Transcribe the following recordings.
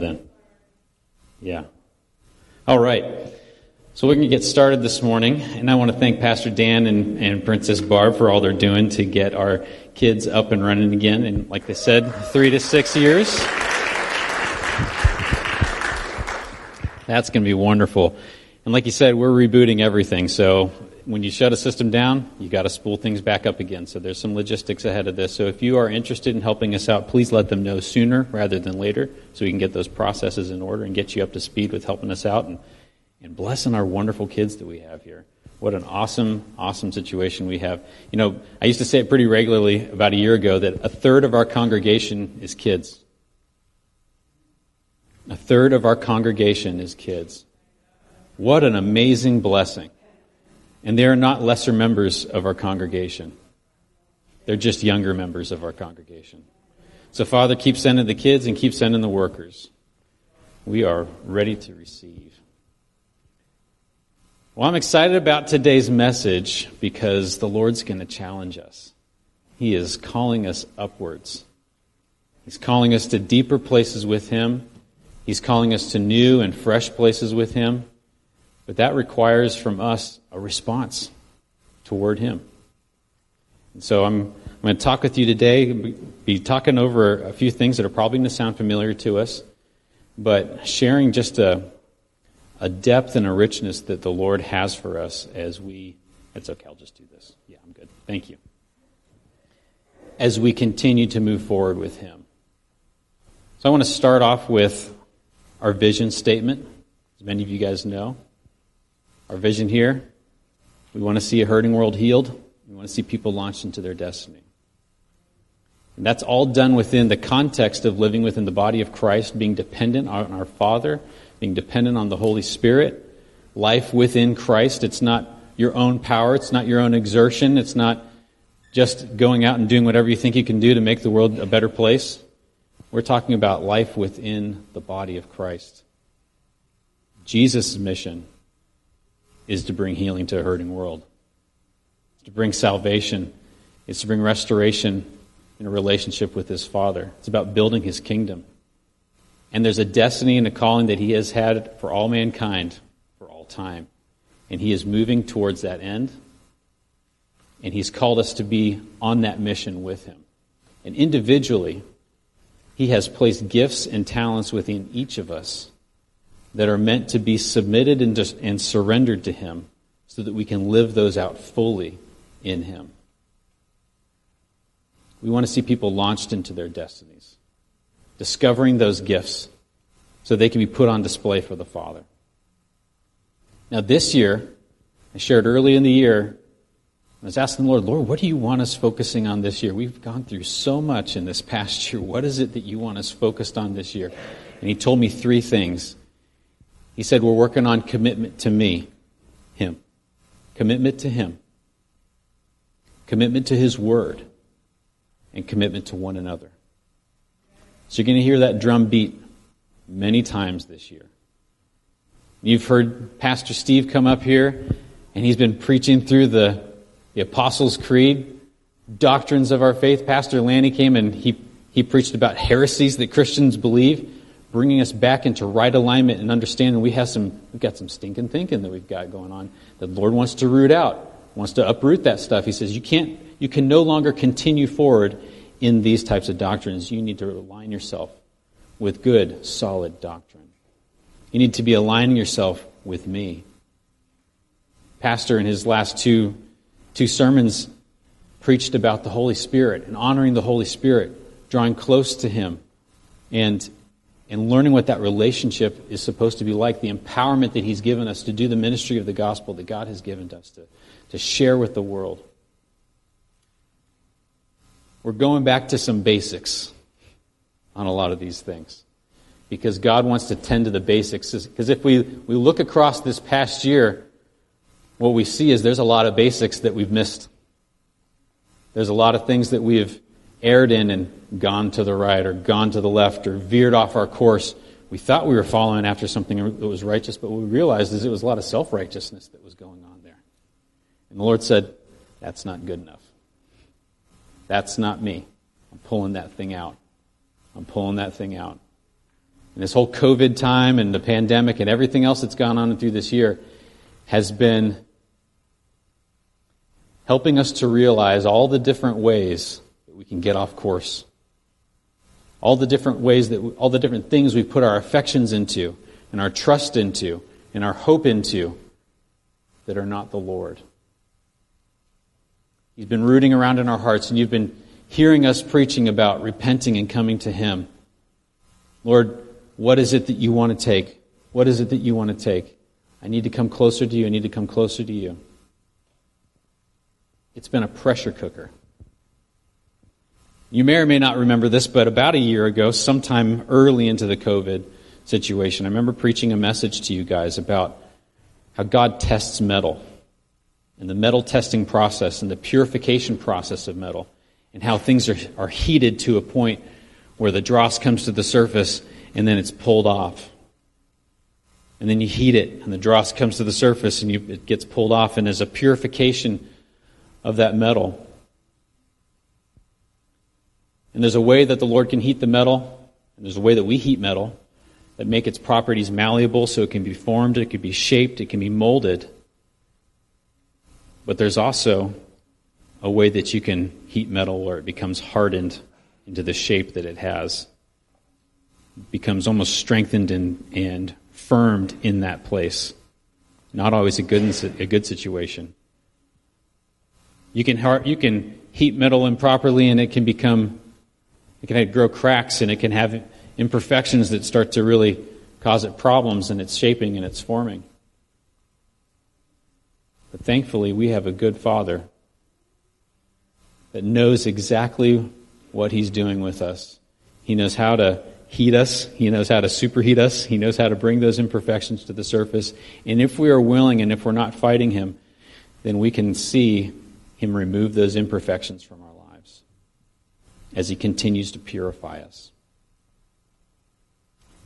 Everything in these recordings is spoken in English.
then. Yeah. All right. So we're going to get started this morning, and I want to thank Pastor Dan and, and Princess Barb for all they're doing to get our kids up and running again. And like they said, three to six years. That's going to be wonderful. And like you said, we're rebooting everything. So when you shut a system down, you got to spool things back up again. So there's some logistics ahead of this. So if you are interested in helping us out, please let them know sooner rather than later so we can get those processes in order and get you up to speed with helping us out and, and blessing our wonderful kids that we have here. What an awesome, awesome situation we have. You know, I used to say it pretty regularly about a year ago that a third of our congregation is kids. A third of our congregation is kids. What an amazing blessing. And they are not lesser members of our congregation. They're just younger members of our congregation. So, Father, keep sending the kids and keep sending the workers. We are ready to receive. Well, I'm excited about today's message because the Lord's going to challenge us. He is calling us upwards. He's calling us to deeper places with Him. He's calling us to new and fresh places with Him. But that requires from us a response toward Him. And so I'm, I'm going to talk with you today, be talking over a few things that are probably going to sound familiar to us, but sharing just a, a depth and a richness that the Lord has for us as we. It's okay, I'll just do this. Yeah, I'm good. Thank you. As we continue to move forward with Him. So I want to start off with our vision statement, as many of you guys know. Our vision here we want to see a hurting world healed, we want to see people launched into their destiny. And that's all done within the context of living within the body of Christ, being dependent on our Father, being dependent on the Holy Spirit, life within Christ. It's not your own power, it's not your own exertion, it's not just going out and doing whatever you think you can do to make the world a better place. We're talking about life within the body of Christ. Jesus' mission is to bring healing to a hurting world. It's to bring salvation. It's to bring restoration in a relationship with his Father. It's about building his kingdom. And there's a destiny and a calling that he has had for all mankind for all time. And he is moving towards that end. And he's called us to be on that mission with him. And individually, he has placed gifts and talents within each of us that are meant to be submitted and, and surrendered to Him so that we can live those out fully in Him. We want to see people launched into their destinies, discovering those gifts so they can be put on display for the Father. Now, this year, I shared early in the year, I was asking the Lord, Lord, what do you want us focusing on this year? We've gone through so much in this past year. What is it that you want us focused on this year? And He told me three things. He said, We're working on commitment to me, Him. Commitment to Him. Commitment to His Word. And commitment to one another. So you're going to hear that drum beat many times this year. You've heard Pastor Steve come up here, and he's been preaching through the, the Apostles' Creed, doctrines of our faith. Pastor Lanny came and he, he preached about heresies that Christians believe bringing us back into right alignment and understanding we have some we've got some stinking thinking that we've got going on that the lord wants to root out wants to uproot that stuff. He says you can't you can no longer continue forward in these types of doctrines. You need to align yourself with good solid doctrine. You need to be aligning yourself with me. Pastor in his last two two sermons preached about the holy spirit and honoring the holy spirit drawing close to him. And and learning what that relationship is supposed to be like, the empowerment that He's given us to do the ministry of the gospel that God has given us to, to share with the world. We're going back to some basics on a lot of these things because God wants to tend to the basics. Because if we, we look across this past year, what we see is there's a lot of basics that we've missed. There's a lot of things that we've erred in and gone to the right or gone to the left or veered off our course. We thought we were following after something that was righteous, but what we realized is it was a lot of self righteousness that was going on there. And the Lord said, That's not good enough. That's not me. I'm pulling that thing out. I'm pulling that thing out. and this whole COVID time and the pandemic and everything else that's gone on through this year has been helping us to realize all the different ways we can get off course. All the different ways that, we, all the different things we put our affections into and our trust into and our hope into that are not the Lord. He's been rooting around in our hearts, and you've been hearing us preaching about repenting and coming to Him. Lord, what is it that you want to take? What is it that you want to take? I need to come closer to you. I need to come closer to you. It's been a pressure cooker. You may or may not remember this, but about a year ago, sometime early into the COVID situation, I remember preaching a message to you guys about how God tests metal and the metal testing process and the purification process of metal and how things are, are heated to a point where the dross comes to the surface and then it's pulled off. And then you heat it, and the dross comes to the surface, and you, it gets pulled off. And as a purification of that metal, and there's a way that the Lord can heat the metal, and there's a way that we heat metal that make its properties malleable so it can be formed, it can be shaped, it can be molded. But there's also a way that you can heat metal where it becomes hardened into the shape that it has becomes almost strengthened and, and firmed in that place. Not always a good, a good situation. You can, you can heat metal improperly and it can become, it can grow cracks and it can have imperfections that start to really cause it problems in its shaping and its forming. But thankfully, we have a good Father that knows exactly what He's doing with us. He knows how to heat us. He knows how to superheat us. He knows how to bring those imperfections to the surface. And if we are willing and if we're not fighting Him, then we can see Him remove those imperfections from our as He continues to purify us.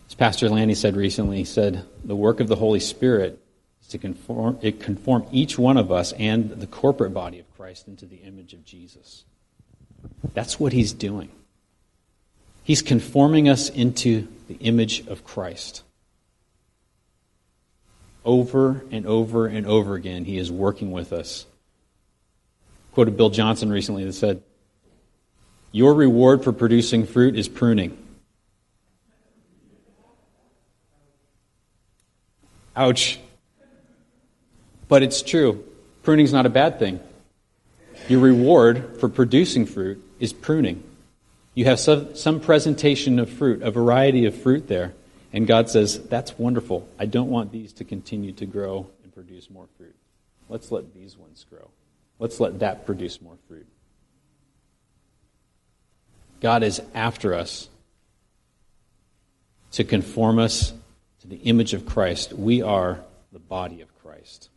As Pastor Lanny said recently, he said, the work of the Holy Spirit is to conform, it conform each one of us and the corporate body of Christ into the image of Jesus. That's what He's doing. He's conforming us into the image of Christ. Over and over and over again, he is working with us. Quoted Bill Johnson recently that said, Your reward for producing fruit is pruning. Ouch. But it's true. Pruning's not a bad thing. Your reward for producing fruit is pruning. You have some, some presentation of fruit, a variety of fruit there. And God says, That's wonderful. I don't want these to continue to grow and produce more fruit. Let's let these ones grow. Let's let that produce more fruit. God is after us to conform us to the image of Christ. We are the body of Christ.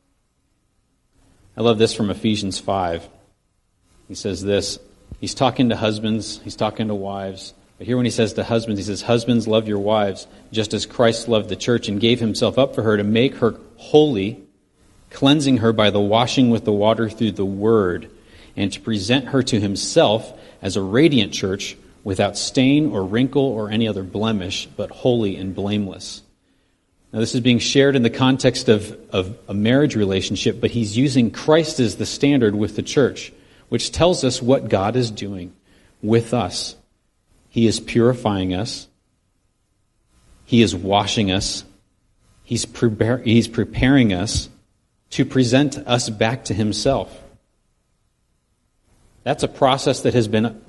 I love this from Ephesians 5. He says this He's talking to husbands, he's talking to wives. But here, when he says to husbands, he says, Husbands, love your wives, just as Christ loved the church and gave himself up for her to make her holy, cleansing her by the washing with the water through the word, and to present her to himself as a radiant church without stain or wrinkle or any other blemish, but holy and blameless. Now, this is being shared in the context of, of a marriage relationship, but he's using Christ as the standard with the church which tells us what God is doing with us. He is purifying us, He is washing us, He's, prepare, he's preparing us to present us back to Himself. That's a process that has been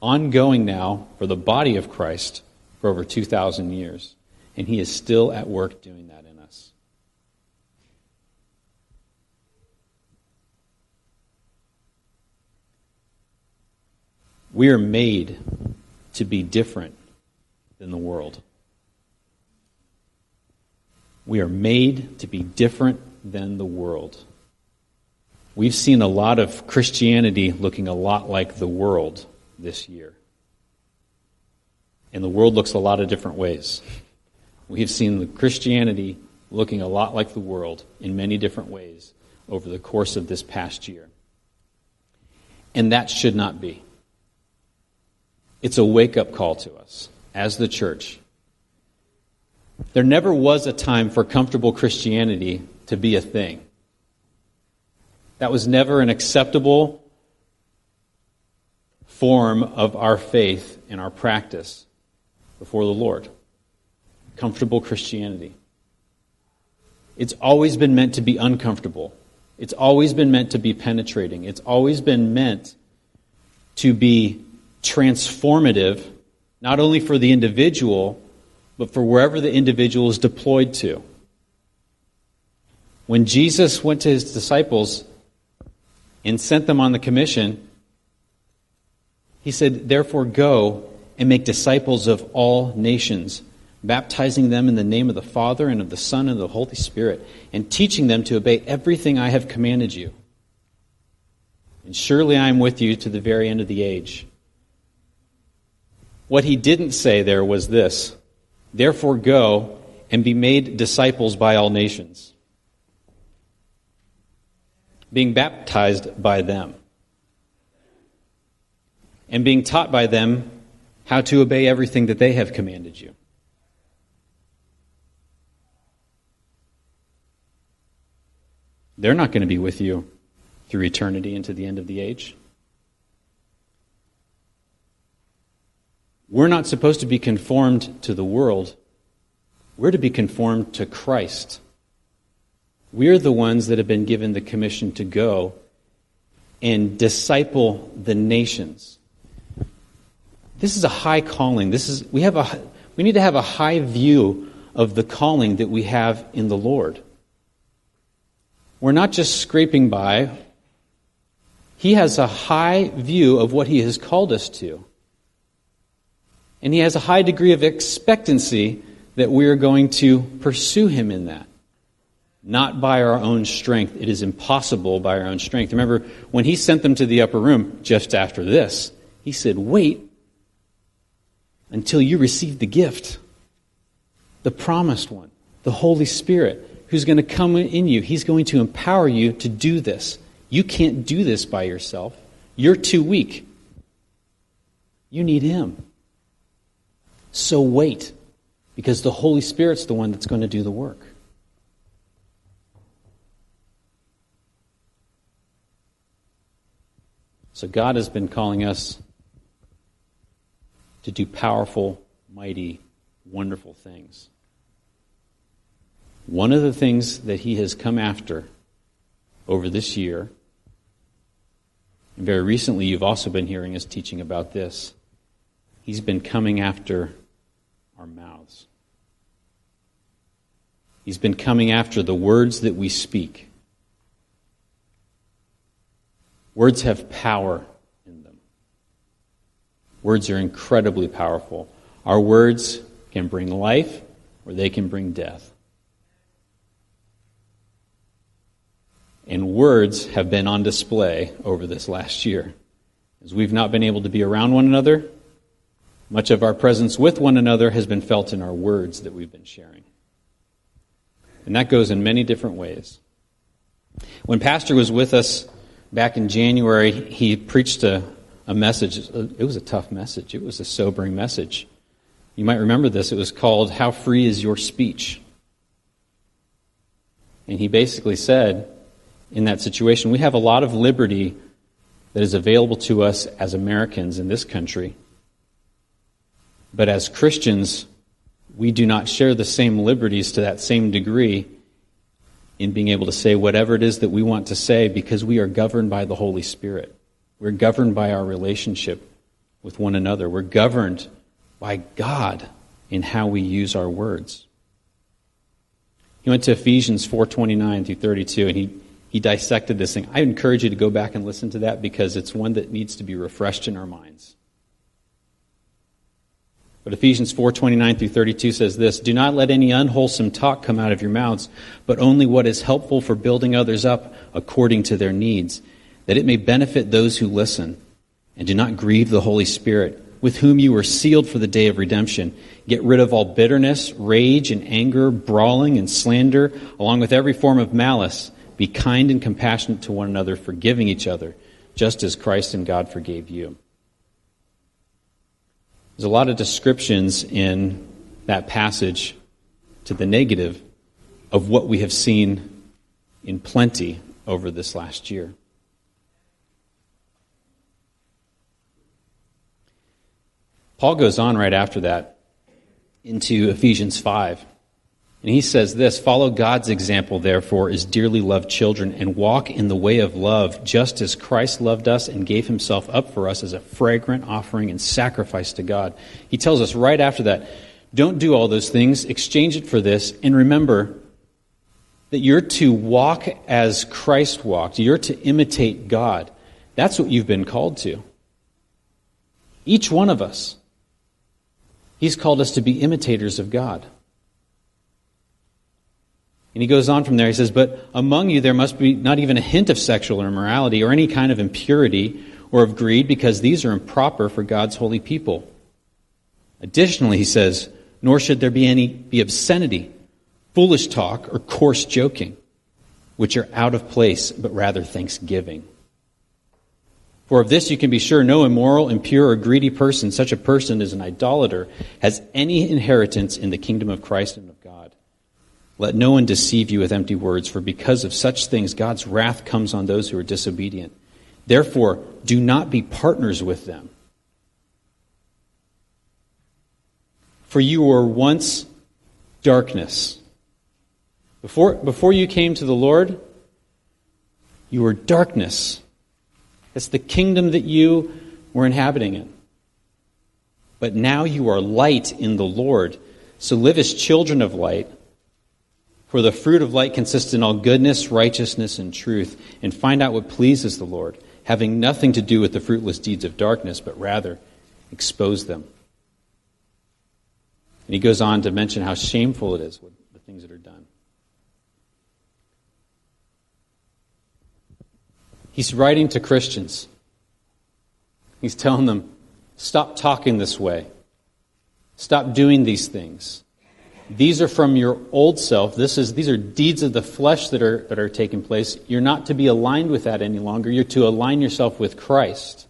ongoing now for the body of Christ for over 2,000 years. And He is still at work doing that in us. We are made to be different than the world. We are made to be different than the world. We've seen a lot of Christianity looking a lot like the world this year. And the world looks a lot of different ways. We've seen the Christianity looking a lot like the world in many different ways over the course of this past year. And that should not be. It's a wake up call to us as the church There never was a time for comfortable Christianity to be a thing. That was never an acceptable form of our faith and our practice before the Lord. Comfortable Christianity. It's always been meant to be uncomfortable. It's always been meant to be penetrating. It's always been meant to be transformative, not only for the individual, but for wherever the individual is deployed to. When Jesus went to his disciples and sent them on the commission, he said, Therefore, go and make disciples of all nations, baptizing them in the name of the Father and of the Son and of the Holy Spirit, and teaching them to obey everything I have commanded you. And surely I am with you to the very end of the age. What he didn't say there was this Therefore, go and be made disciples by all nations being baptized by them, and being taught by them how to obey everything that they have commanded you. They're not going to be with you through eternity into the end of the age. We're not supposed to be conformed to the world. We're to be conformed to Christ. We're the ones that have been given the commission to go and disciple the nations. This is a high calling. This is we have a we need to have a high view of the calling that we have in the Lord. We're not just scraping by. He has a high view of what he has called us to. And he has a high degree of expectancy that we are going to pursue him in that not by our own strength. It is impossible by our own strength. Remember, when he sent them to the upper room just after this, he said, Wait until you receive the gift, the promised one, the Holy Spirit, who's going to come in you. He's going to empower you to do this. You can't do this by yourself, you're too weak. You need him. So wait, because the Holy Spirit's the one that's going to do the work. So God has been calling us to do powerful, mighty, wonderful things. One of the things that He has come after over this year, and very recently you've also been hearing us teaching about this, He's been coming after our mouths. He's been coming after the words that we speak. Words have power in them. Words are incredibly powerful. Our words can bring life or they can bring death. And words have been on display over this last year. As we've not been able to be around one another, much of our presence with one another has been felt in our words that we've been sharing. And that goes in many different ways. When Pastor was with us back in January, he preached a, a message. It was a tough message, it was a sobering message. You might remember this. It was called How Free is Your Speech? And he basically said, in that situation, we have a lot of liberty that is available to us as Americans in this country. But as Christians, we do not share the same liberties to that same degree in being able to say whatever it is that we want to say because we are governed by the Holy Spirit. We're governed by our relationship with one another. We're governed by God in how we use our words. He went to Ephesians 4:29 through 32 and he he dissected this thing. I encourage you to go back and listen to that because it's one that needs to be refreshed in our minds. But Ephesians 4:29 through 32 says this, "Do not let any unwholesome talk come out of your mouths, but only what is helpful for building others up according to their needs, that it may benefit those who listen. And do not grieve the Holy Spirit, with whom you were sealed for the day of redemption. Get rid of all bitterness, rage and anger, brawling and slander, along with every form of malice. Be kind and compassionate to one another, forgiving each other, just as Christ and God forgave you." There's a lot of descriptions in that passage to the negative of what we have seen in plenty over this last year. Paul goes on right after that into Ephesians 5. And he says this Follow God's example, therefore, as dearly loved children, and walk in the way of love, just as Christ loved us and gave himself up for us as a fragrant offering and sacrifice to God. He tells us right after that don't do all those things, exchange it for this, and remember that you're to walk as Christ walked, you're to imitate God. That's what you've been called to. Each one of us. He's called us to be imitators of God. And he goes on from there. He says, But among you there must be not even a hint of sexual immorality or any kind of impurity or of greed, because these are improper for God's holy people. Additionally, he says, Nor should there be any be obscenity, foolish talk, or coarse joking, which are out of place, but rather thanksgiving. For of this you can be sure no immoral, impure, or greedy person, such a person as an idolater, has any inheritance in the kingdom of Christ and of God. Let no one deceive you with empty words, for because of such things God's wrath comes on those who are disobedient. Therefore, do not be partners with them. For you were once darkness. Before, before you came to the Lord, you were darkness. It's the kingdom that you were inhabiting in. But now you are light in the Lord. So live as children of light. For the fruit of light consists in all goodness, righteousness, and truth, and find out what pleases the Lord, having nothing to do with the fruitless deeds of darkness, but rather expose them. And he goes on to mention how shameful it is, with the things that are done. He's writing to Christians. He's telling them, stop talking this way. Stop doing these things. These are from your old self. This is, these are deeds of the flesh that are, that are taking place. You're not to be aligned with that any longer. You're to align yourself with Christ.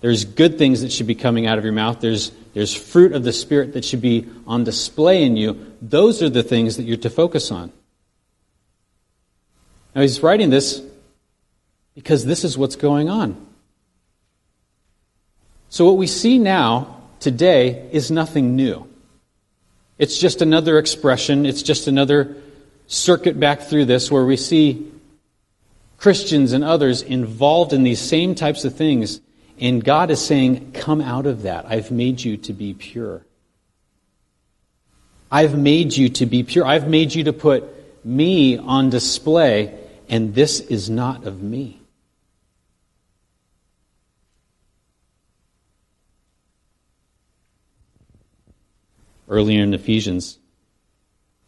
There's good things that should be coming out of your mouth. There's, there's fruit of the Spirit that should be on display in you. Those are the things that you're to focus on. Now, he's writing this because this is what's going on. So, what we see now today is nothing new. It's just another expression, it's just another circuit back through this where we see Christians and others involved in these same types of things. And God is saying, Come out of that. I've made you to be pure. I've made you to be pure. I've made you to put me on display, and this is not of me. Earlier in Ephesians,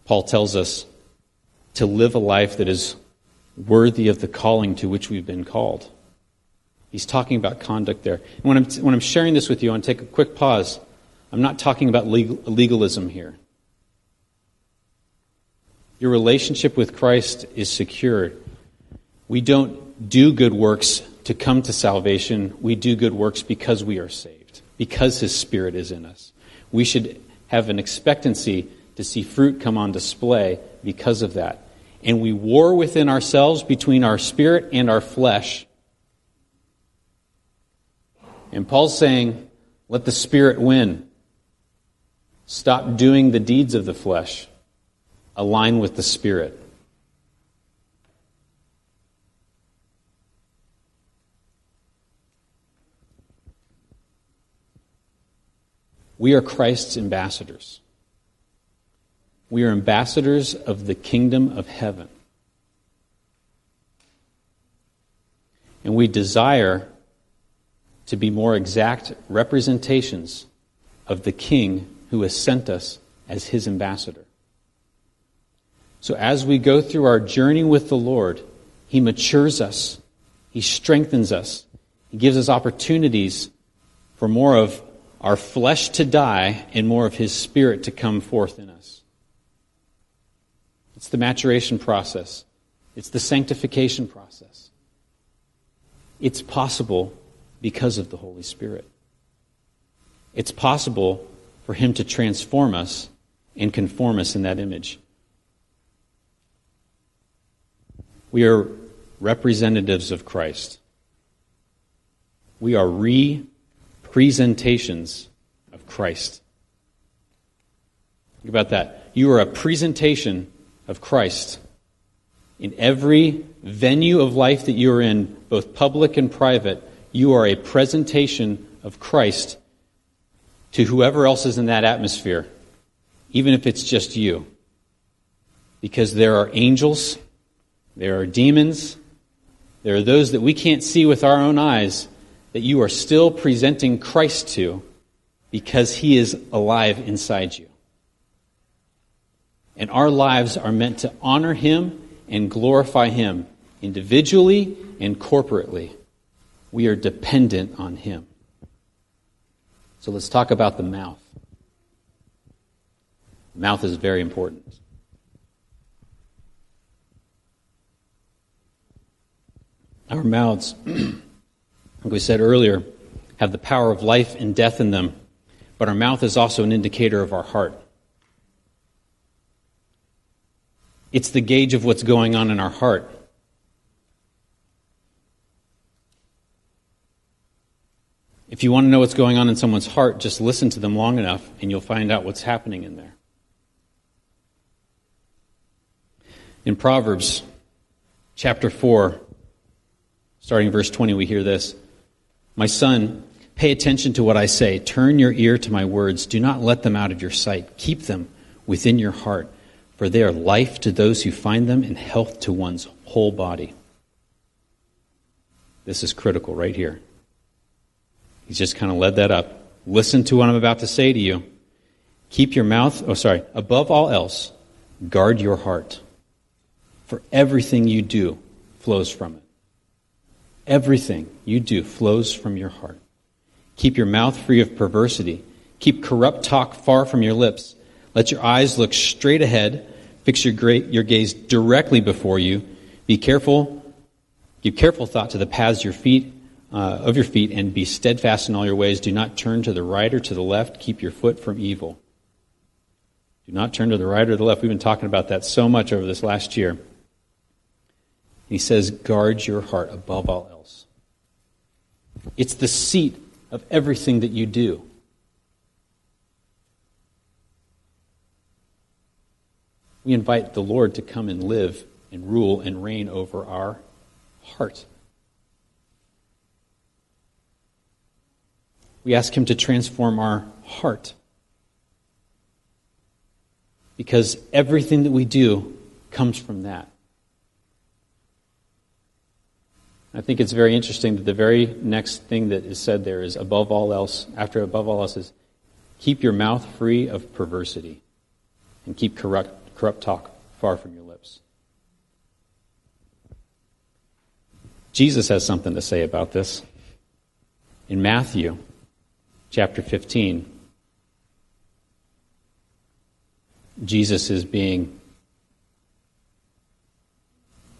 Paul tells us to live a life that is worthy of the calling to which we've been called. He's talking about conduct there. And when I'm, when I'm sharing this with you, I want to take a quick pause. I'm not talking about legal, legalism here. Your relationship with Christ is secured. We don't do good works to come to salvation. We do good works because we are saved, because His Spirit is in us. We should have an expectancy to see fruit come on display because of that. And we war within ourselves between our spirit and our flesh. And Paul's saying, let the spirit win. Stop doing the deeds of the flesh. Align with the spirit. We are Christ's ambassadors. We are ambassadors of the kingdom of heaven. And we desire to be more exact representations of the King who has sent us as his ambassador. So as we go through our journey with the Lord, he matures us, he strengthens us, he gives us opportunities for more of our flesh to die and more of His Spirit to come forth in us. It's the maturation process, it's the sanctification process. It's possible because of the Holy Spirit. It's possible for Him to transform us and conform us in that image. We are representatives of Christ. We are representations of Christ. Think about that. You are a presentation of Christ. In every venue of life that you are in, both public and private, you are a presentation of Christ to whoever else is in that atmosphere, even if it's just you. Because there are angels, there are demons, there are those that we can't see with our own eyes that you are still presenting Christ to because he is alive inside you. And our lives are meant to honor him and glorify him individually and corporately. We are dependent on him. So let's talk about the mouth. The mouth is very important. Our mouths, like we said earlier, have the power of life and death in them, but our mouth is also an indicator of our heart. It's the gauge of what's going on in our heart. If you want to know what's going on in someone's heart, just listen to them long enough and you'll find out what's happening in there. In Proverbs chapter 4, starting verse 20, we hear this My son, pay attention to what I say. Turn your ear to my words. Do not let them out of your sight. Keep them within your heart, for they are life to those who find them and health to one's whole body. This is critical right here. He's just kind of led that up. Listen to what I'm about to say to you. Keep your mouth, oh, sorry, above all else, guard your heart. For everything you do flows from it. Everything you do flows from your heart. Keep your mouth free of perversity. Keep corrupt talk far from your lips. Let your eyes look straight ahead. Fix your, great, your gaze directly before you. Be careful. Give careful thought to the paths your feet uh, of your feet and be steadfast in all your ways. Do not turn to the right or to the left. Keep your foot from evil. Do not turn to the right or the left. We've been talking about that so much over this last year. He says, guard your heart above all else. It's the seat of everything that you do. We invite the Lord to come and live and rule and reign over our heart. We ask Him to transform our heart. Because everything that we do comes from that. I think it's very interesting that the very next thing that is said there is above all else, after above all else is keep your mouth free of perversity and keep corrupt, corrupt talk far from your lips. Jesus has something to say about this. In Matthew chapter 15, Jesus is being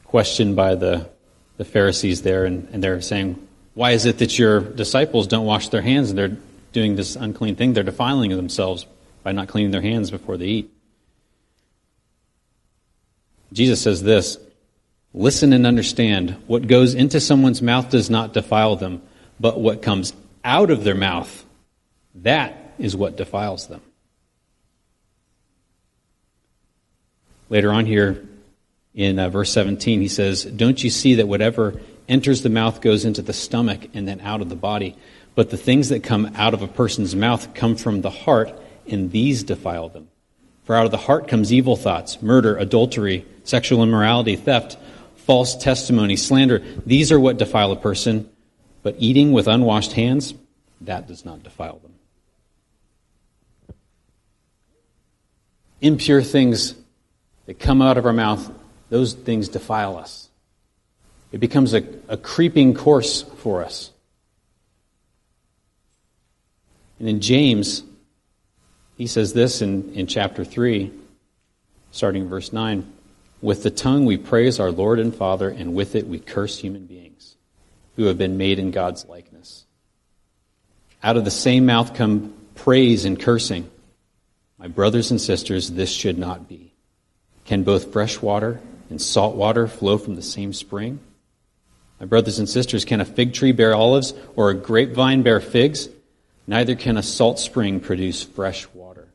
questioned by the, the Pharisees there, and, and they're saying, Why is it that your disciples don't wash their hands and they're doing this unclean thing? They're defiling themselves by not cleaning their hands before they eat. Jesus says this Listen and understand. What goes into someone's mouth does not defile them, but what comes out of their mouth that is what defiles them. Later on here in uh, verse 17, he says, Don't you see that whatever enters the mouth goes into the stomach and then out of the body? But the things that come out of a person's mouth come from the heart, and these defile them. For out of the heart comes evil thoughts, murder, adultery, sexual immorality, theft, false testimony, slander. These are what defile a person, but eating with unwashed hands, that does not defile them. impure things that come out of our mouth, those things defile us. It becomes a, a creeping course for us. And in James, he says this in, in chapter 3, starting verse 9 With the tongue we praise our Lord and Father, and with it we curse human beings who have been made in God's likeness. Out of the same mouth come praise and cursing. My brothers and sisters, this should not be. Can both fresh water and salt water flow from the same spring? My brothers and sisters, can a fig tree bear olives or a grapevine bear figs? Neither can a salt spring produce fresh water.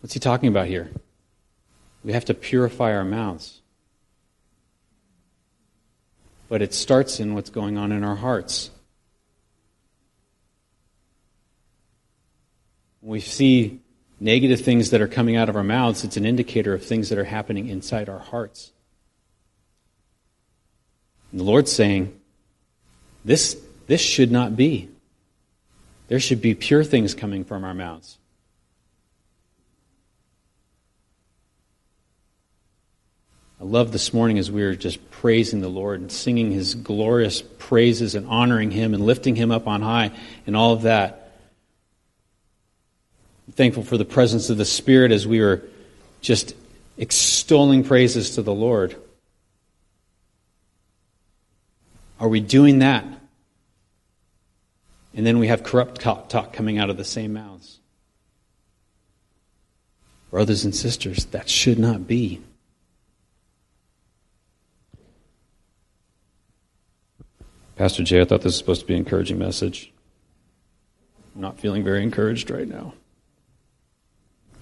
What's he talking about here? We have to purify our mouths. But it starts in what's going on in our hearts. We see negative things that are coming out of our mouths, it's an indicator of things that are happening inside our hearts. And the Lord's saying, this, this should not be. There should be pure things coming from our mouths. I love this morning as we were just praising the Lord and singing his glorious praises and honoring him and lifting him up on high and all of that. Thankful for the presence of the Spirit as we were just extolling praises to the Lord. Are we doing that? And then we have corrupt talk coming out of the same mouths. Brothers and sisters, that should not be. Pastor Jay, I thought this was supposed to be an encouraging message. I'm not feeling very encouraged right now.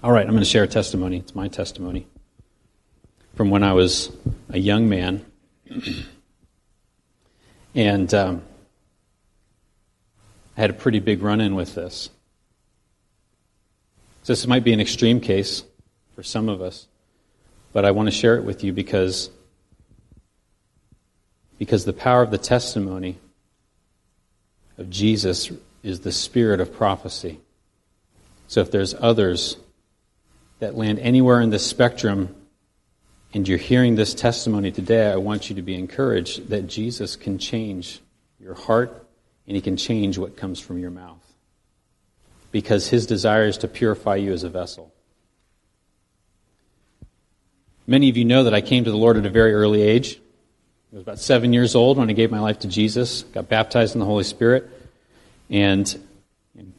All right, I'm going to share a testimony. It's my testimony from when I was a young man. and um, I had a pretty big run in with this. So this might be an extreme case for some of us, but I want to share it with you because because the power of the testimony of Jesus is the spirit of prophecy. So if there's others that land anywhere in this spectrum and you're hearing this testimony today, I want you to be encouraged that Jesus can change your heart and he can change what comes from your mouth. Because his desire is to purify you as a vessel. Many of you know that I came to the Lord at a very early age. I was about seven years old when I gave my life to Jesus, got baptized in the Holy Spirit, and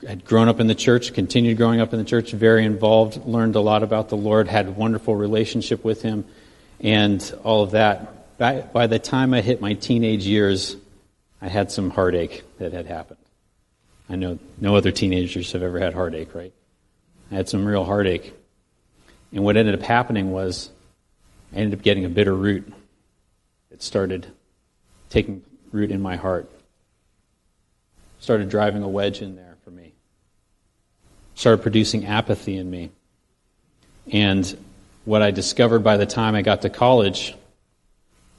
had grown up in the church, continued growing up in the church, very involved, learned a lot about the Lord, had a wonderful relationship with Him, and all of that. By, by the time I hit my teenage years, I had some heartache that had happened. I know no other teenagers have ever had heartache, right? I had some real heartache. And what ended up happening was I ended up getting a bitter root it started taking root in my heart. Started driving a wedge in there. Started producing apathy in me. And what I discovered by the time I got to college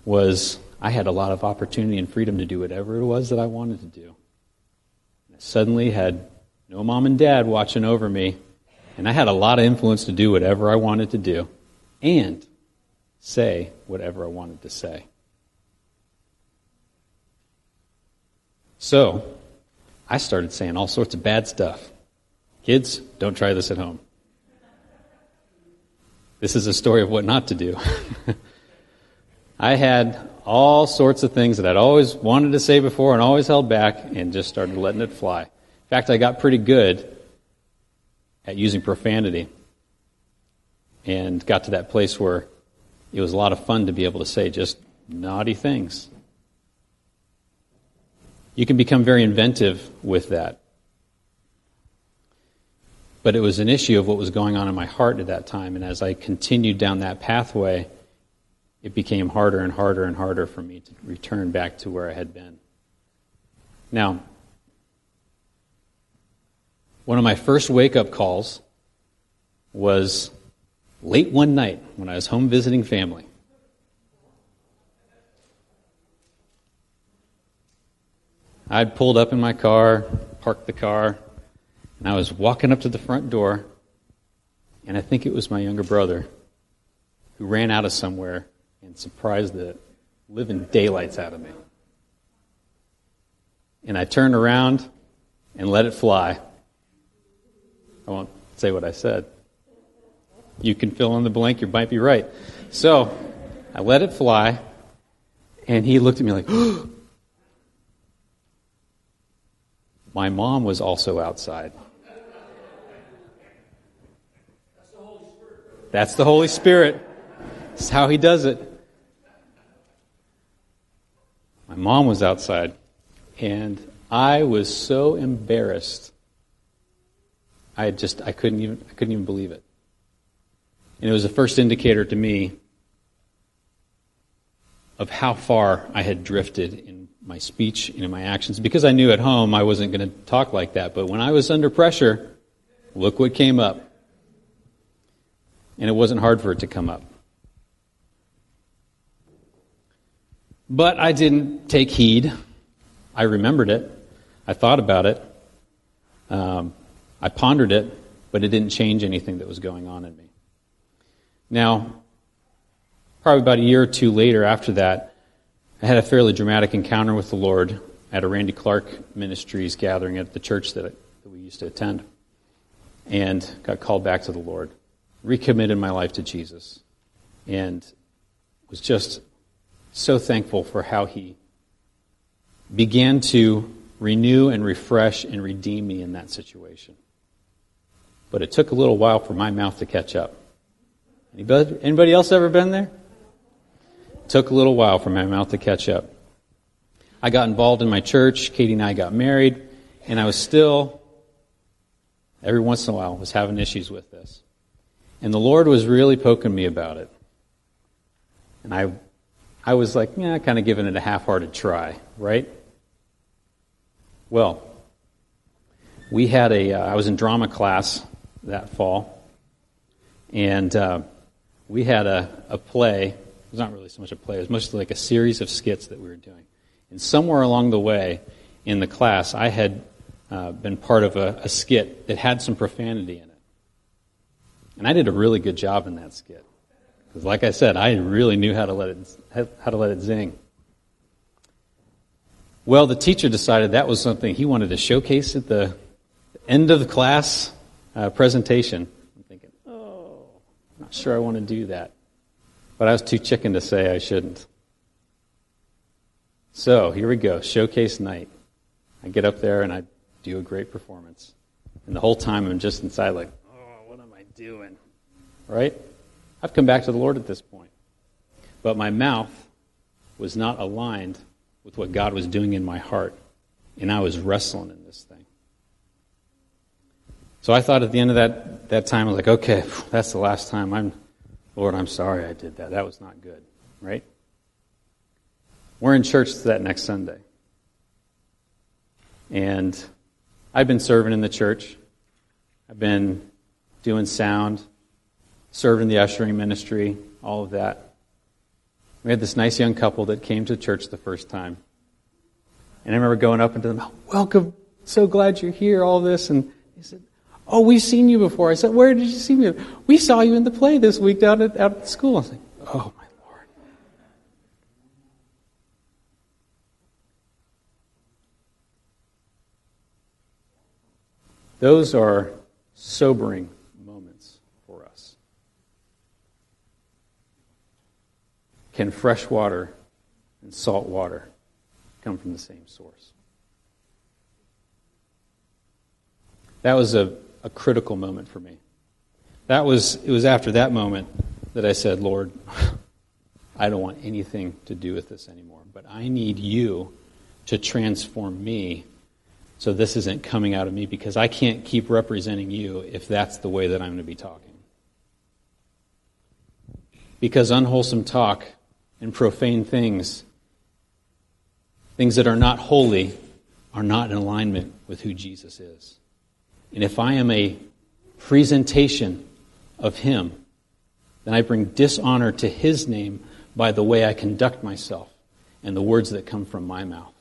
was I had a lot of opportunity and freedom to do whatever it was that I wanted to do. I suddenly had no mom and dad watching over me, and I had a lot of influence to do whatever I wanted to do and say whatever I wanted to say. So, I started saying all sorts of bad stuff. Kids, don't try this at home. This is a story of what not to do. I had all sorts of things that I'd always wanted to say before and always held back and just started letting it fly. In fact, I got pretty good at using profanity and got to that place where it was a lot of fun to be able to say just naughty things. You can become very inventive with that. But it was an issue of what was going on in my heart at that time, and as I continued down that pathway, it became harder and harder and harder for me to return back to where I had been. Now, one of my first wake up calls was late one night when I was home visiting family. I'd pulled up in my car, parked the car, and I was walking up to the front door, and I think it was my younger brother who ran out of somewhere and surprised the living daylights out of me. And I turned around and let it fly. I won't say what I said. You can fill in the blank, you might be right. So I let it fly, and he looked at me like, My mom was also outside. That's the Holy Spirit. That's how He does it. My mom was outside, and I was so embarrassed. I just I couldn't even I couldn't even believe it. And it was the first indicator to me of how far I had drifted in my speech and in my actions because I knew at home I wasn't going to talk like that. But when I was under pressure, look what came up. And it wasn't hard for it to come up. But I didn't take heed. I remembered it. I thought about it. Um, I pondered it, but it didn't change anything that was going on in me. Now, probably about a year or two later after that, I had a fairly dramatic encounter with the Lord at a Randy Clark Ministries gathering at the church that, that we used to attend, and got called back to the Lord, recommitted my life to Jesus, and was just so thankful for how He began to renew and refresh and redeem me in that situation. But it took a little while for my mouth to catch up. Anybody, anybody else ever been there? It took a little while for my mouth to catch up. I got involved in my church. Katie and I got married, and I was still, every once in a while, was having issues with this. And the Lord was really poking me about it. And I, I was like, yeah, kind of giving it a half-hearted try, right? Well, we had a. Uh, I was in drama class that fall, and uh, we had a, a play. It was not really so much a play, it was mostly like a series of skits that we were doing. And somewhere along the way in the class, I had uh, been part of a, a skit that had some profanity in it. And I did a really good job in that skit. Because, like I said, I really knew how to let it, how to let it zing. Well, the teacher decided that was something he wanted to showcase at the end of the class uh, presentation. I'm thinking, oh, I'm not sure I want to do that. But I was too chicken to say I shouldn't. So here we go, showcase night. I get up there and I do a great performance. And the whole time I'm just inside like, oh, what am I doing? Right? I've come back to the Lord at this point. But my mouth was not aligned with what God was doing in my heart. And I was wrestling in this thing. So I thought at the end of that, that time, I was like, okay, that's the last time. I'm, Lord, I'm sorry I did that. That was not good, right? We're in church that next Sunday. And I've been serving in the church. I've been doing sound, serving the ushering ministry, all of that. We had this nice young couple that came to church the first time. And I remember going up into them, welcome, so glad you're here, all this. And he said, Oh, we've seen you before. I said, Where did you see me? We saw you in the play this week down at, out at the school. I was like, Oh, my Lord. Those are sobering moments for us. Can fresh water and salt water come from the same source? That was a a critical moment for me. That was, it was after that moment that I said, Lord, I don't want anything to do with this anymore, but I need you to transform me so this isn't coming out of me because I can't keep representing you if that's the way that I'm going to be talking. Because unwholesome talk and profane things, things that are not holy, are not in alignment with who Jesus is. And if I am a presentation of Him, then I bring dishonor to His name by the way I conduct myself and the words that come from my mouth.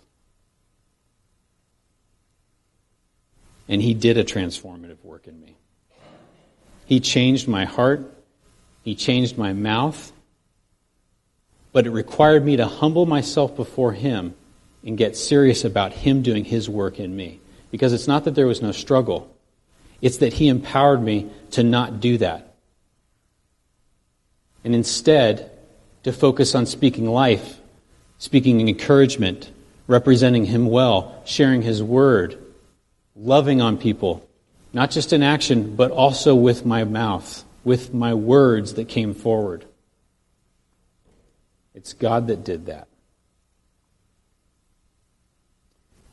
And He did a transformative work in me. He changed my heart, He changed my mouth, but it required me to humble myself before Him and get serious about Him doing His work in me. Because it's not that there was no struggle. It's that He empowered me to not do that. And instead, to focus on speaking life, speaking encouragement, representing Him well, sharing His word, loving on people, not just in action, but also with my mouth, with my words that came forward. It's God that did that.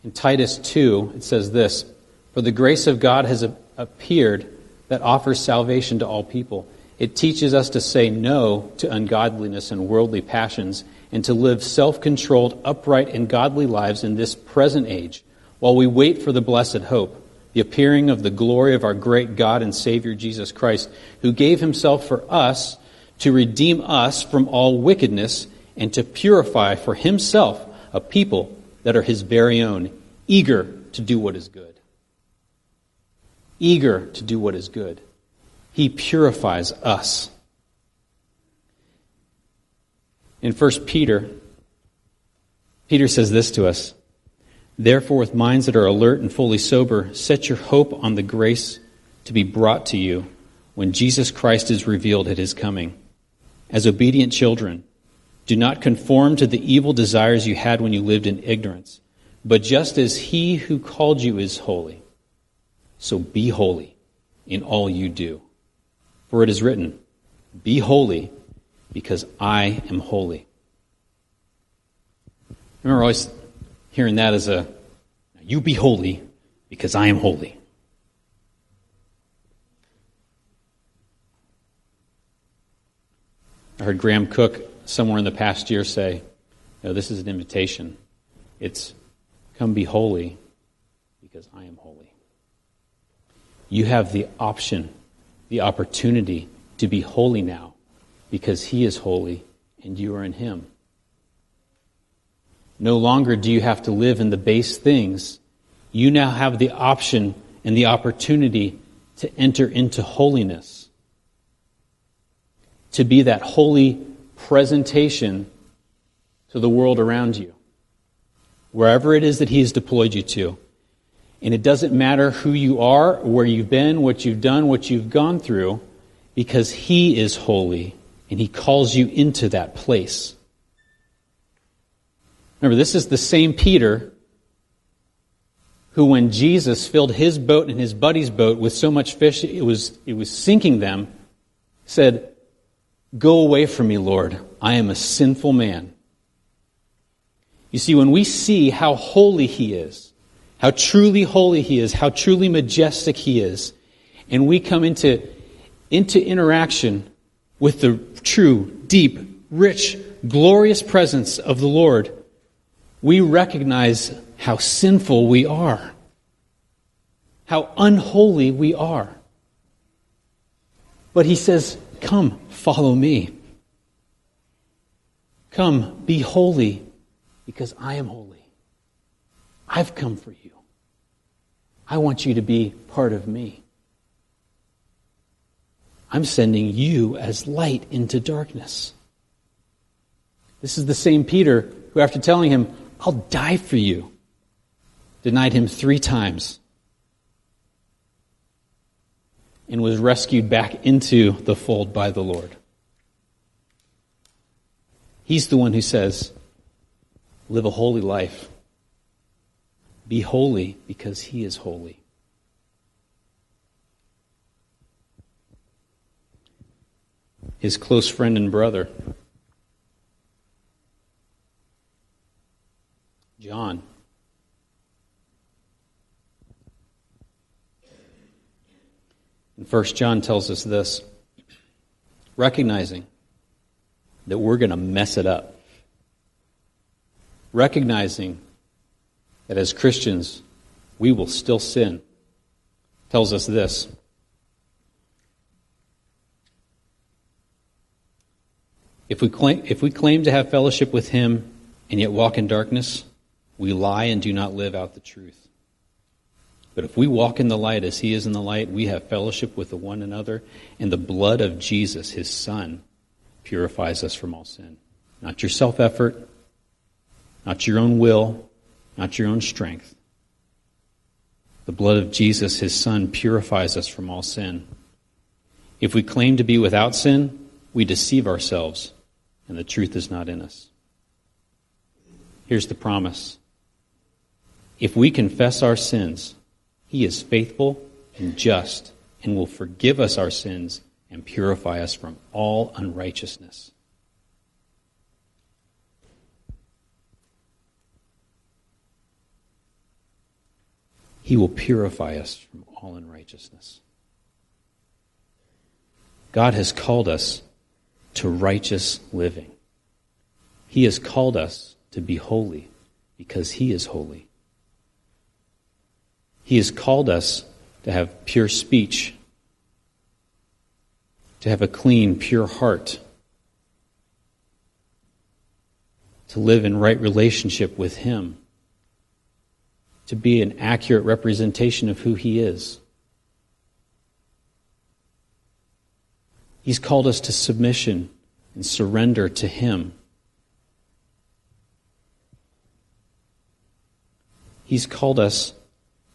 In Titus 2, it says this For the grace of God has appeared that offers salvation to all people. It teaches us to say no to ungodliness and worldly passions and to live self controlled, upright, and godly lives in this present age while we wait for the blessed hope, the appearing of the glory of our great God and Savior Jesus Christ, who gave himself for us to redeem us from all wickedness and to purify for himself a people that are his very own, eager to do what is good. Eager to do what is good. He purifies us. In 1 Peter, Peter says this to us Therefore, with minds that are alert and fully sober, set your hope on the grace to be brought to you when Jesus Christ is revealed at his coming. As obedient children, do not conform to the evil desires you had when you lived in ignorance. But just as he who called you is holy, so be holy in all you do. For it is written, Be holy, because I am holy. I remember always hearing that as a, You be holy, because I am holy. I heard Graham Cooke somewhere in the past year say, no, this is an invitation. It's come be holy because I am holy. You have the option, the opportunity to be holy now because He is holy and you are in Him. No longer do you have to live in the base things. You now have the option and the opportunity to enter into holiness. To be that holy presentation to the world around you, wherever it is that He has deployed you to. And it doesn't matter who you are, where you've been, what you've done, what you've gone through, because He is holy and He calls you into that place. Remember, this is the same Peter who, when Jesus filled his boat and his buddy's boat with so much fish it was, it was sinking them, said, Go away from me, Lord. I am a sinful man. You see, when we see how holy He is, how truly holy He is, how truly majestic He is, and we come into, into interaction with the true, deep, rich, glorious presence of the Lord, we recognize how sinful we are, how unholy we are. But He says, Come, Follow me. Come, be holy, because I am holy. I've come for you. I want you to be part of me. I'm sending you as light into darkness. This is the same Peter who, after telling him, I'll die for you, denied him three times and was rescued back into the fold by the Lord. He's the one who says, live a holy life. Be holy because he is holy. His close friend and brother, John, And First John tells us this recognizing that we're going to mess it up. Recognizing that as Christians, we will still sin. Tells us this. If we, claim, if we claim to have fellowship with Him and yet walk in darkness, we lie and do not live out the truth. But if we walk in the light as he is in the light, we have fellowship with one another, and the blood of Jesus, his Son, purifies us from all sin. Not your self effort, not your own will, not your own strength. The blood of Jesus, his Son, purifies us from all sin. If we claim to be without sin, we deceive ourselves, and the truth is not in us. Here's the promise. If we confess our sins, he is faithful and just and will forgive us our sins and purify us from all unrighteousness. He will purify us from all unrighteousness. God has called us to righteous living. He has called us to be holy because He is holy. He has called us to have pure speech, to have a clean, pure heart, to live in right relationship with Him, to be an accurate representation of who He is. He's called us to submission and surrender to Him. He's called us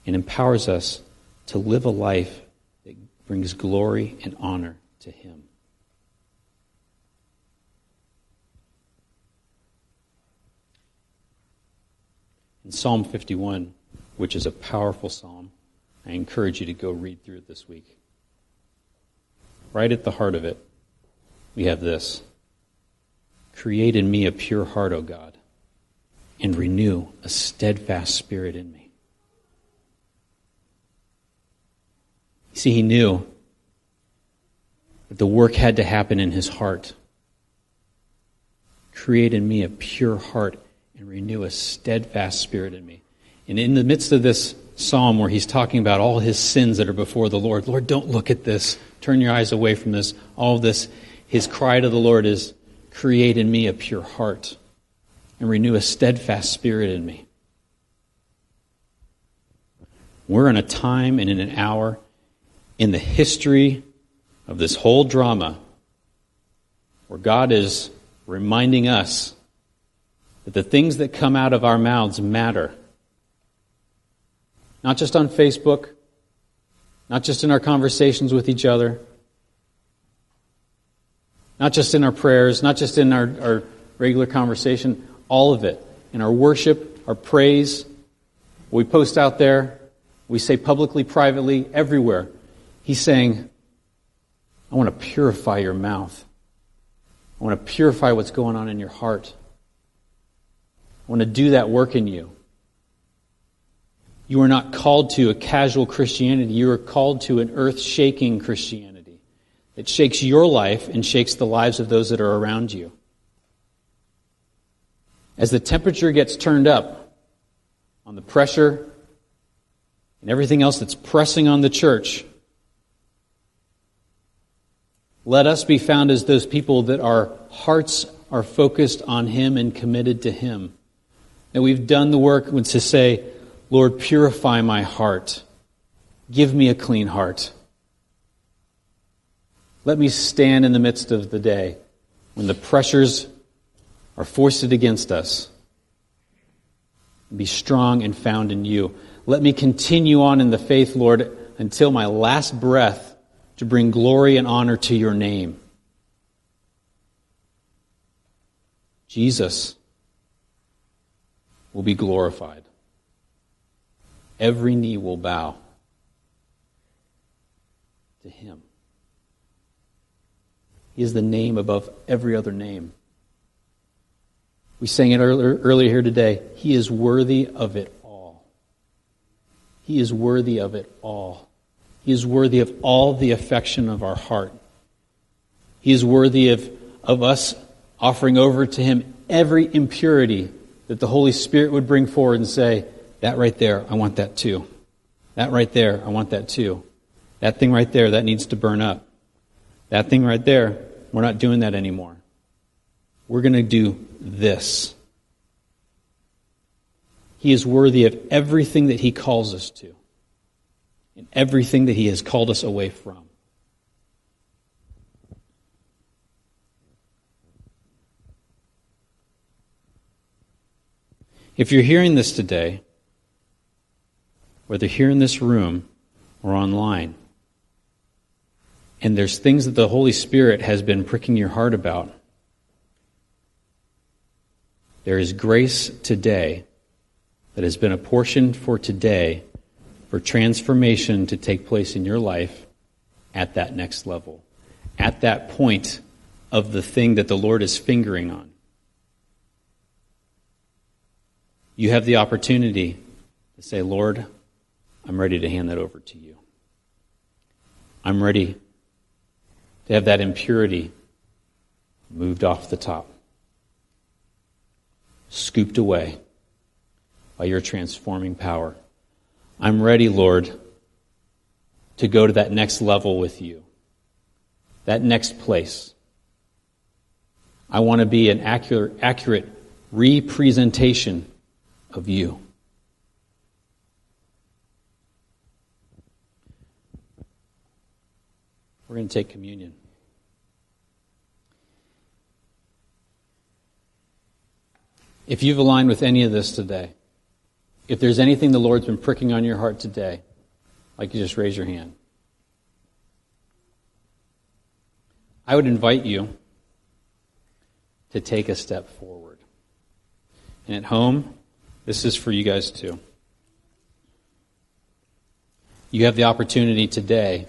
and empowers us to live a life that brings glory and honor to Him. In Psalm 51, which is a powerful psalm, I encourage you to go read through it this week. Right at the heart of it, we have this Create in me a pure heart, O God, and renew a steadfast spirit in me. See, he knew that the work had to happen in his heart. Create in me a pure heart and renew a steadfast spirit in me. And in the midst of this psalm where he's talking about all his sins that are before the Lord, Lord, don't look at this. Turn your eyes away from this. All this. His cry to the Lord is, Create in me a pure heart and renew a steadfast spirit in me. We're in a time and in an hour in the history of this whole drama where God is reminding us that the things that come out of our mouths matter. Not just on Facebook, not just in our conversations with each other, not just in our prayers, not just in our, our regular conversation, all of it. In our worship, our praise, we post out there, we say publicly, privately, everywhere. He's saying, I want to purify your mouth. I want to purify what's going on in your heart. I want to do that work in you. You are not called to a casual Christianity. You are called to an earth shaking Christianity that shakes your life and shakes the lives of those that are around you. As the temperature gets turned up on the pressure and everything else that's pressing on the church, let us be found as those people that our hearts are focused on Him and committed to Him. That we've done the work to say, Lord, purify my heart. Give me a clean heart. Let me stand in the midst of the day when the pressures are foisted against us. Be strong and found in you. Let me continue on in the faith, Lord, until my last breath to bring glory and honor to your name. Jesus will be glorified. Every knee will bow to him. He is the name above every other name. We sang it earlier here today. He is worthy of it all. He is worthy of it all. He is worthy of all the affection of our heart. He is worthy of, of us offering over to Him every impurity that the Holy Spirit would bring forward and say, That right there, I want that too. That right there, I want that too. That thing right there, that needs to burn up. That thing right there, we're not doing that anymore. We're going to do this. He is worthy of everything that He calls us to in everything that He has called us away from. If you're hearing this today, whether here in this room or online, and there's things that the Holy Spirit has been pricking your heart about, there is grace today that has been apportioned for today for transformation to take place in your life at that next level, at that point of the thing that the Lord is fingering on. You have the opportunity to say, Lord, I'm ready to hand that over to you. I'm ready to have that impurity moved off the top, scooped away by your transforming power. I'm ready, Lord, to go to that next level with you, that next place. I want to be an accurate, accurate representation of you. We're going to take communion. If you've aligned with any of this today, if there's anything the Lord's been pricking on your heart today, like you just raise your hand. I would invite you to take a step forward. And at home, this is for you guys too. You have the opportunity today,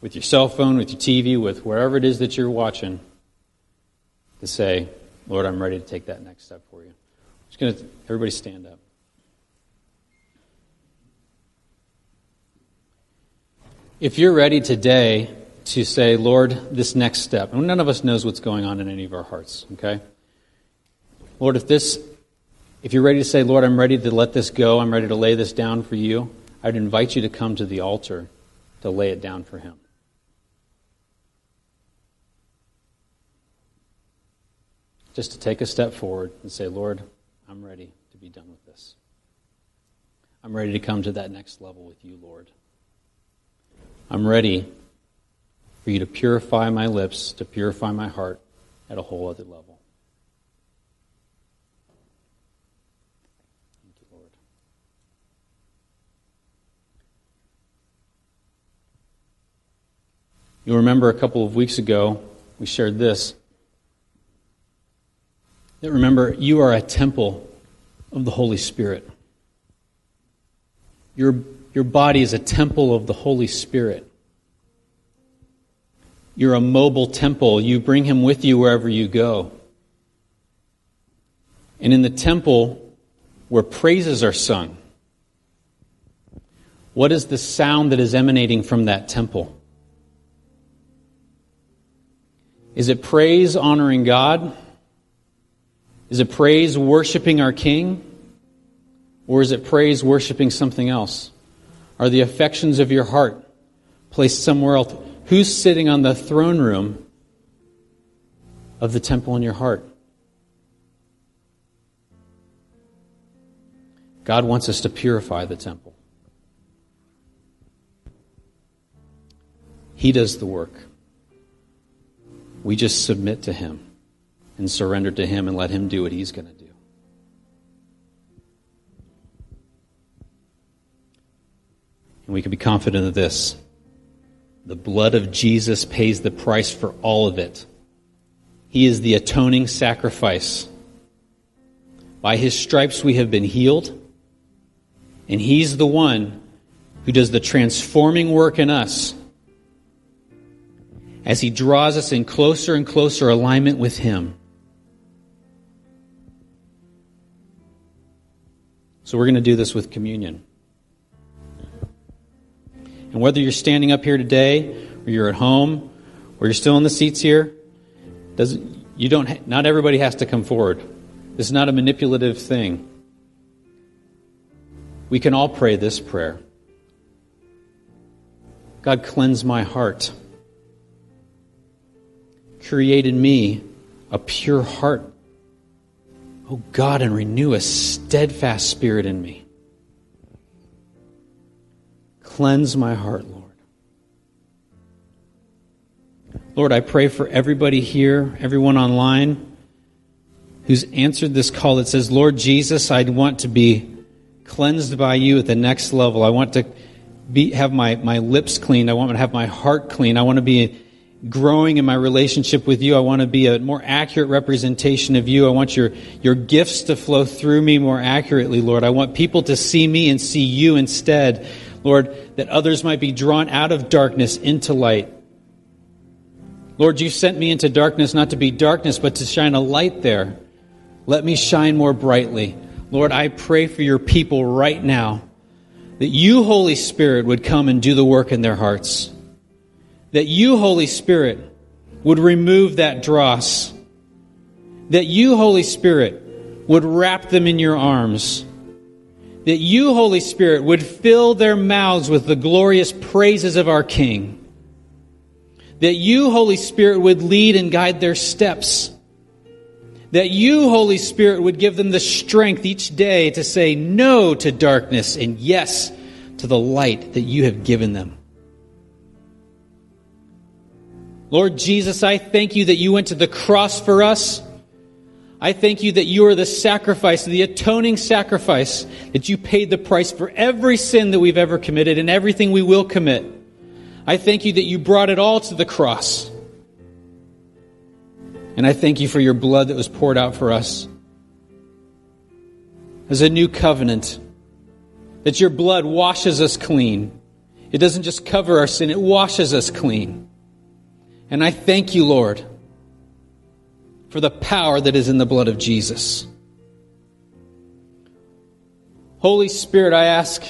with your cell phone, with your TV, with wherever it is that you're watching, to say, Lord, I'm ready to take that next step for you. Just going to, everybody stand up. If you're ready today to say, Lord, this next step, and none of us knows what's going on in any of our hearts, okay? Lord, if this, if you're ready to say, Lord, I'm ready to let this go, I'm ready to lay this down for you, I'd invite you to come to the altar to lay it down for Him. just to take a step forward and say, Lord, I'm ready to be done with this. I'm ready to come to that next level with you, Lord. I'm ready for you to purify my lips, to purify my heart at a whole other level. Thank you, Lord. You'll remember a couple of weeks ago, we shared this that remember, you are a temple of the Holy Spirit. Your, your body is a temple of the Holy Spirit. You're a mobile temple. You bring him with you wherever you go. And in the temple where praises are sung, what is the sound that is emanating from that temple? Is it praise honoring God? Is it praise worshiping our King? Or is it praise worshiping something else? Are the affections of your heart placed somewhere else? Who's sitting on the throne room of the temple in your heart? God wants us to purify the temple. He does the work. We just submit to Him and surrender to Him and let Him do what He's going to do. And we can be confident of this. The blood of Jesus pays the price for all of it. He is the atoning sacrifice. By his stripes we have been healed, and he's the one who does the transforming work in us as he draws us in closer and closer alignment with him. So we're going to do this with communion. And whether you're standing up here today, or you're at home, or you're still in the seats here, doesn't you don't not everybody has to come forward. This is not a manipulative thing. We can all pray this prayer. God cleanse my heart. Create in me a pure heart Oh God, and renew a steadfast spirit in me. Cleanse my heart, Lord. Lord, I pray for everybody here, everyone online who's answered this call that says, Lord Jesus, I want to be cleansed by you at the next level. I want to be, have my, my lips clean. I want to have my heart clean. I want to be growing in my relationship with you. I want to be a more accurate representation of you. I want your, your gifts to flow through me more accurately, Lord. I want people to see me and see you instead, Lord, that others might be drawn out of darkness into light Lord, you sent me into darkness not to be darkness, but to shine a light there. Let me shine more brightly. Lord, I pray for your people right now that you, Holy Spirit, would come and do the work in their hearts. That you, Holy Spirit, would remove that dross. That you, Holy Spirit, would wrap them in your arms. That you, Holy Spirit, would fill their mouths with the glorious praises of our King. That you, Holy Spirit, would lead and guide their steps. That you, Holy Spirit, would give them the strength each day to say no to darkness and yes to the light that you have given them. Lord Jesus, I thank you that you went to the cross for us I thank you that you are the sacrifice, the atoning sacrifice, that you paid the price for every sin that we've ever committed and everything we will commit. I thank you that you brought it all to the cross. And I thank you for your blood that was poured out for us as a new covenant, that your blood washes us clean. It doesn't just cover our sin, it washes us clean. And I thank you, Lord for the power that is in the blood of Jesus. Holy Spirit, I ask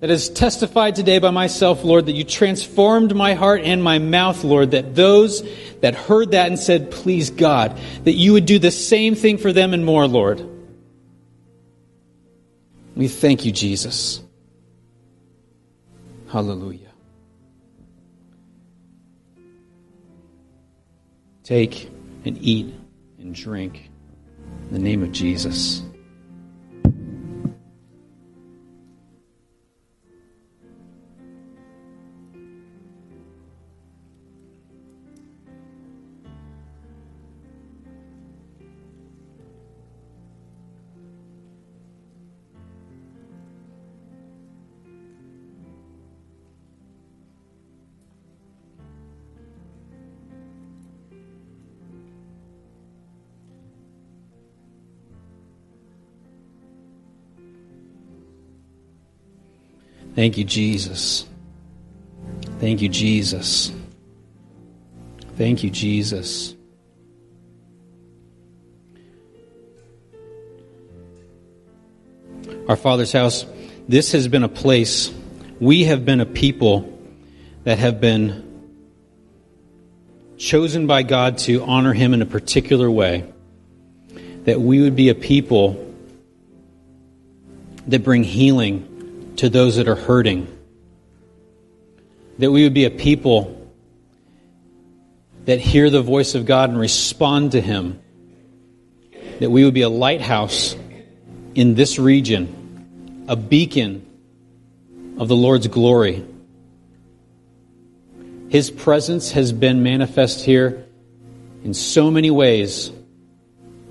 that is testified today by myself, Lord, that you transformed my heart and my mouth, Lord, that those that heard that and said, Please, God, that you would do the same thing for them and more, Lord. We thank you, Jesus. Hallelujah. Take and eat and drink in the name of Jesus. Thank you, Jesus. Thank you, Jesus. Thank you, Jesus. Our Father's house, this has been a place, we have been a people that have been chosen by God to honor Him in a particular way. That we would be a people that bring healing to those that are hurting. That we would be a people that hear the voice of God and respond to Him. That we would be a lighthouse in this region, a beacon of the Lord's glory. His presence has been manifest here in so many ways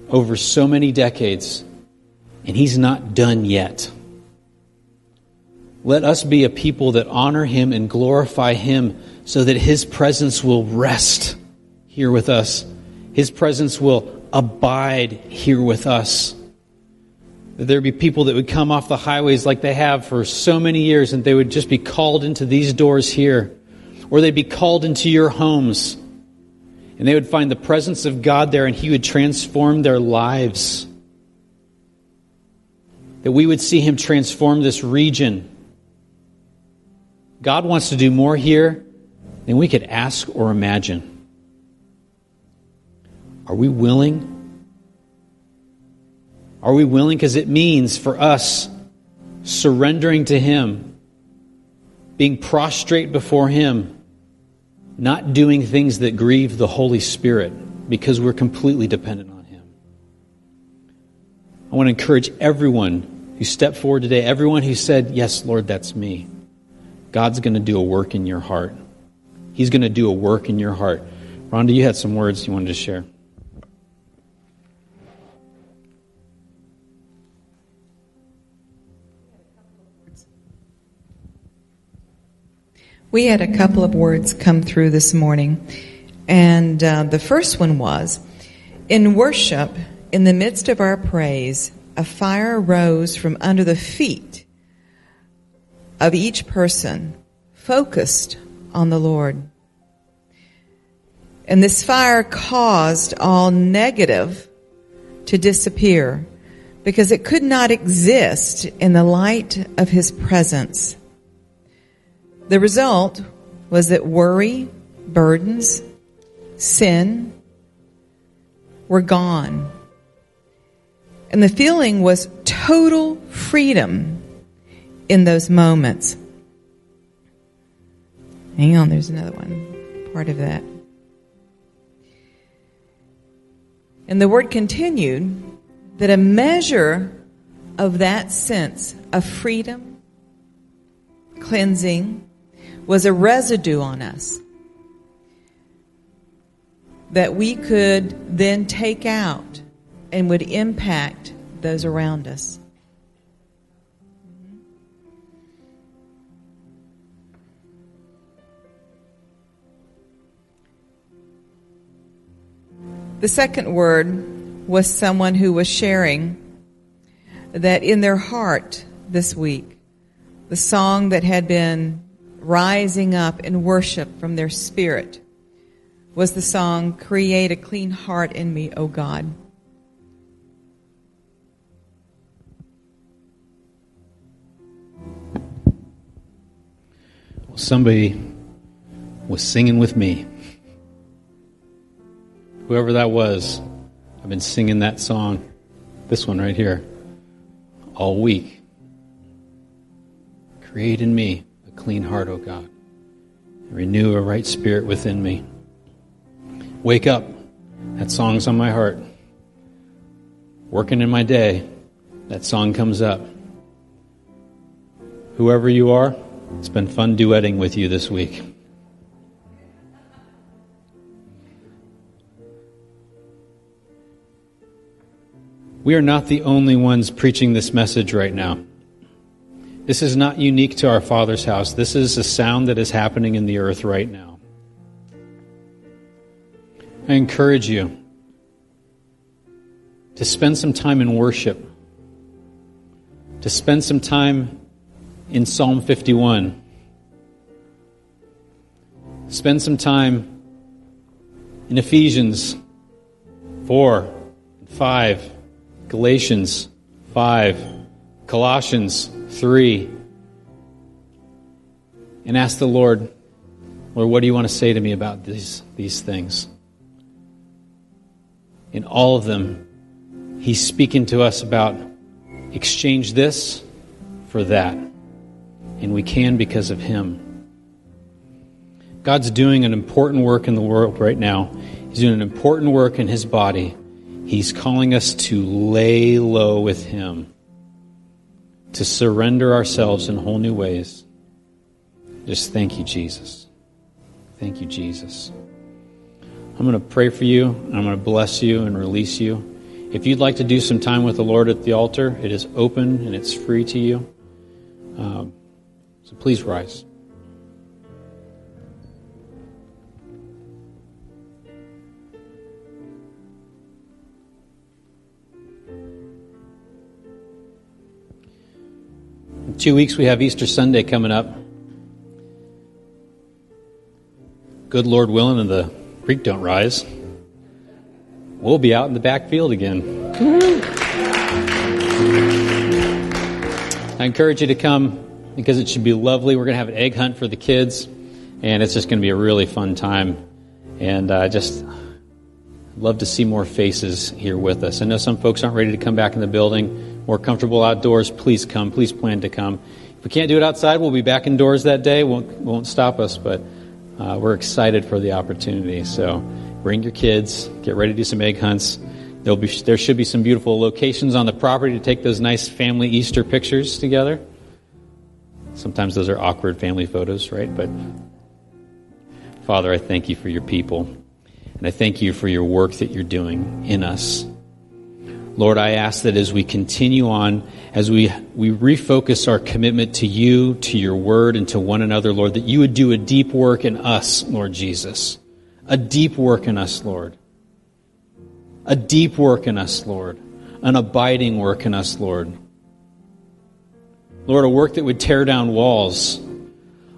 over so many decades, and He's not done yet. Let us be a people that honor him and glorify him so that his presence will rest here with us. His presence will abide here with us. That there be people that would come off the highways like they have for so many years and they would just be called into these doors here. Or they'd be called into your homes. And they would find the presence of God there and He would transform their lives. That we would see Him transform this region God wants to do more here than we could ask or imagine. Are we willing? Are we willing? Because it means for us surrendering to Him, being prostrate before Him, not doing things that grieve the Holy Spirit because we're completely dependent on Him. I want to encourage everyone who stepped forward today, everyone who said, Yes, Lord, that's me. God's going to do a work in your heart. He's going to do a work in your heart. Rhonda, you had some words you wanted to share. We had a couple of words come through this morning, and uh, the first one was In worship, in the midst of our praise, a fire rose from under the feet of each person focused on the Lord. And this fire caused all negative to disappear because it could not exist in the light of his presence. The result was that worry, burdens, sin were gone. And the feeling was total freedom in those moments. Hang on, there's another one, part of that. And the word continued that a measure of that sense of freedom, cleansing, was a residue on us that we could then take out and would impact those around us. The second word was someone who was sharing that in their heart this week, the song that had been rising up in worship from their spirit was the song, Create a Clean Heart in Me, O God. Somebody was singing with me whoever that was, I've been singing that song, this one right here, all week. Create in me a clean heart, O God. Renew a right spirit within me. Wake up. That song's on my heart. Working in my day, that song comes up. Whoever you are, it's been fun duetting with you this week. We are not the only ones preaching this message right now. This is not unique to our Father's house. This is a sound that is happening in the earth right now. I encourage you to spend some time in worship, to spend some time in Psalm 51, spend some time in Ephesians 4 and 5 Galatians 5, Colossians 3, and ask the Lord, Lord, what do you want to say to me about these, these things? In all of them, He's speaking to us about exchange this for that. And we can because of Him. God's doing an important work in the world right now. He's doing an important work in His body. He's calling us to lay low with Him, to surrender ourselves in whole new ways. Just thank you, Jesus. Thank you, Jesus. I'm going to pray for you, I'm going to bless you and release you. If you'd like to do some time with the Lord at the altar, it is open and it's free to you. Um, so please rise. In two weeks, we have Easter Sunday coming up. Good Lord willing, and the creek don't rise. We'll be out in the back field again. I encourage you to come because it should be lovely. We're going to have an egg hunt for the kids, and it's just going to be a really fun time. And I uh, just love to see more faces here with us. I know some folks aren't ready to come back in the building more comfortable outdoors, please come. Please plan to come. If we can't do it outside, we'll be back indoors that day. Won't won't stop us, but uh, we're excited for the opportunity. So bring your kids. Get ready to do some egg hunts. There'll be there should be some beautiful locations on the property to take those nice family Easter pictures together. Sometimes those are awkward family photos, right? But Father, I thank you for your people. And I thank you for your work that you're doing in us. Lord, I ask that as we continue on, as we, we refocus our commitment to you, to your word, and to one another, Lord, that you would do a deep work in us, Lord Jesus. A deep work in us, Lord. A deep work in us, Lord. An abiding work in us, Lord. Lord, a work that would tear down walls.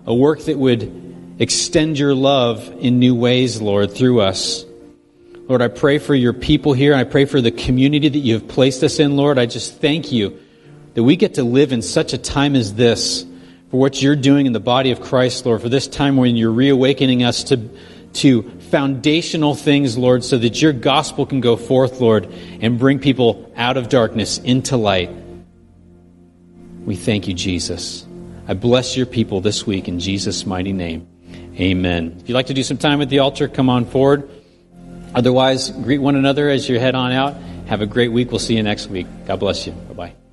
A work that would extend your love in new ways, Lord, through us. Lord, I pray for your people here. I pray for the community that you have placed us in, Lord. I just thank you that we get to live in such a time as this for what you're doing in the body of Christ, Lord, for this time when you're reawakening us to, to foundational things, Lord, so that your gospel can go forth, Lord, and bring people out of darkness into light. We thank you, Jesus. I bless your people this week in Jesus' mighty name. Amen. If you'd like to do some time at the altar, come on forward. Otherwise, greet one another as you head on out. Have a great week. We'll see you next week. God bless you. Bye bye.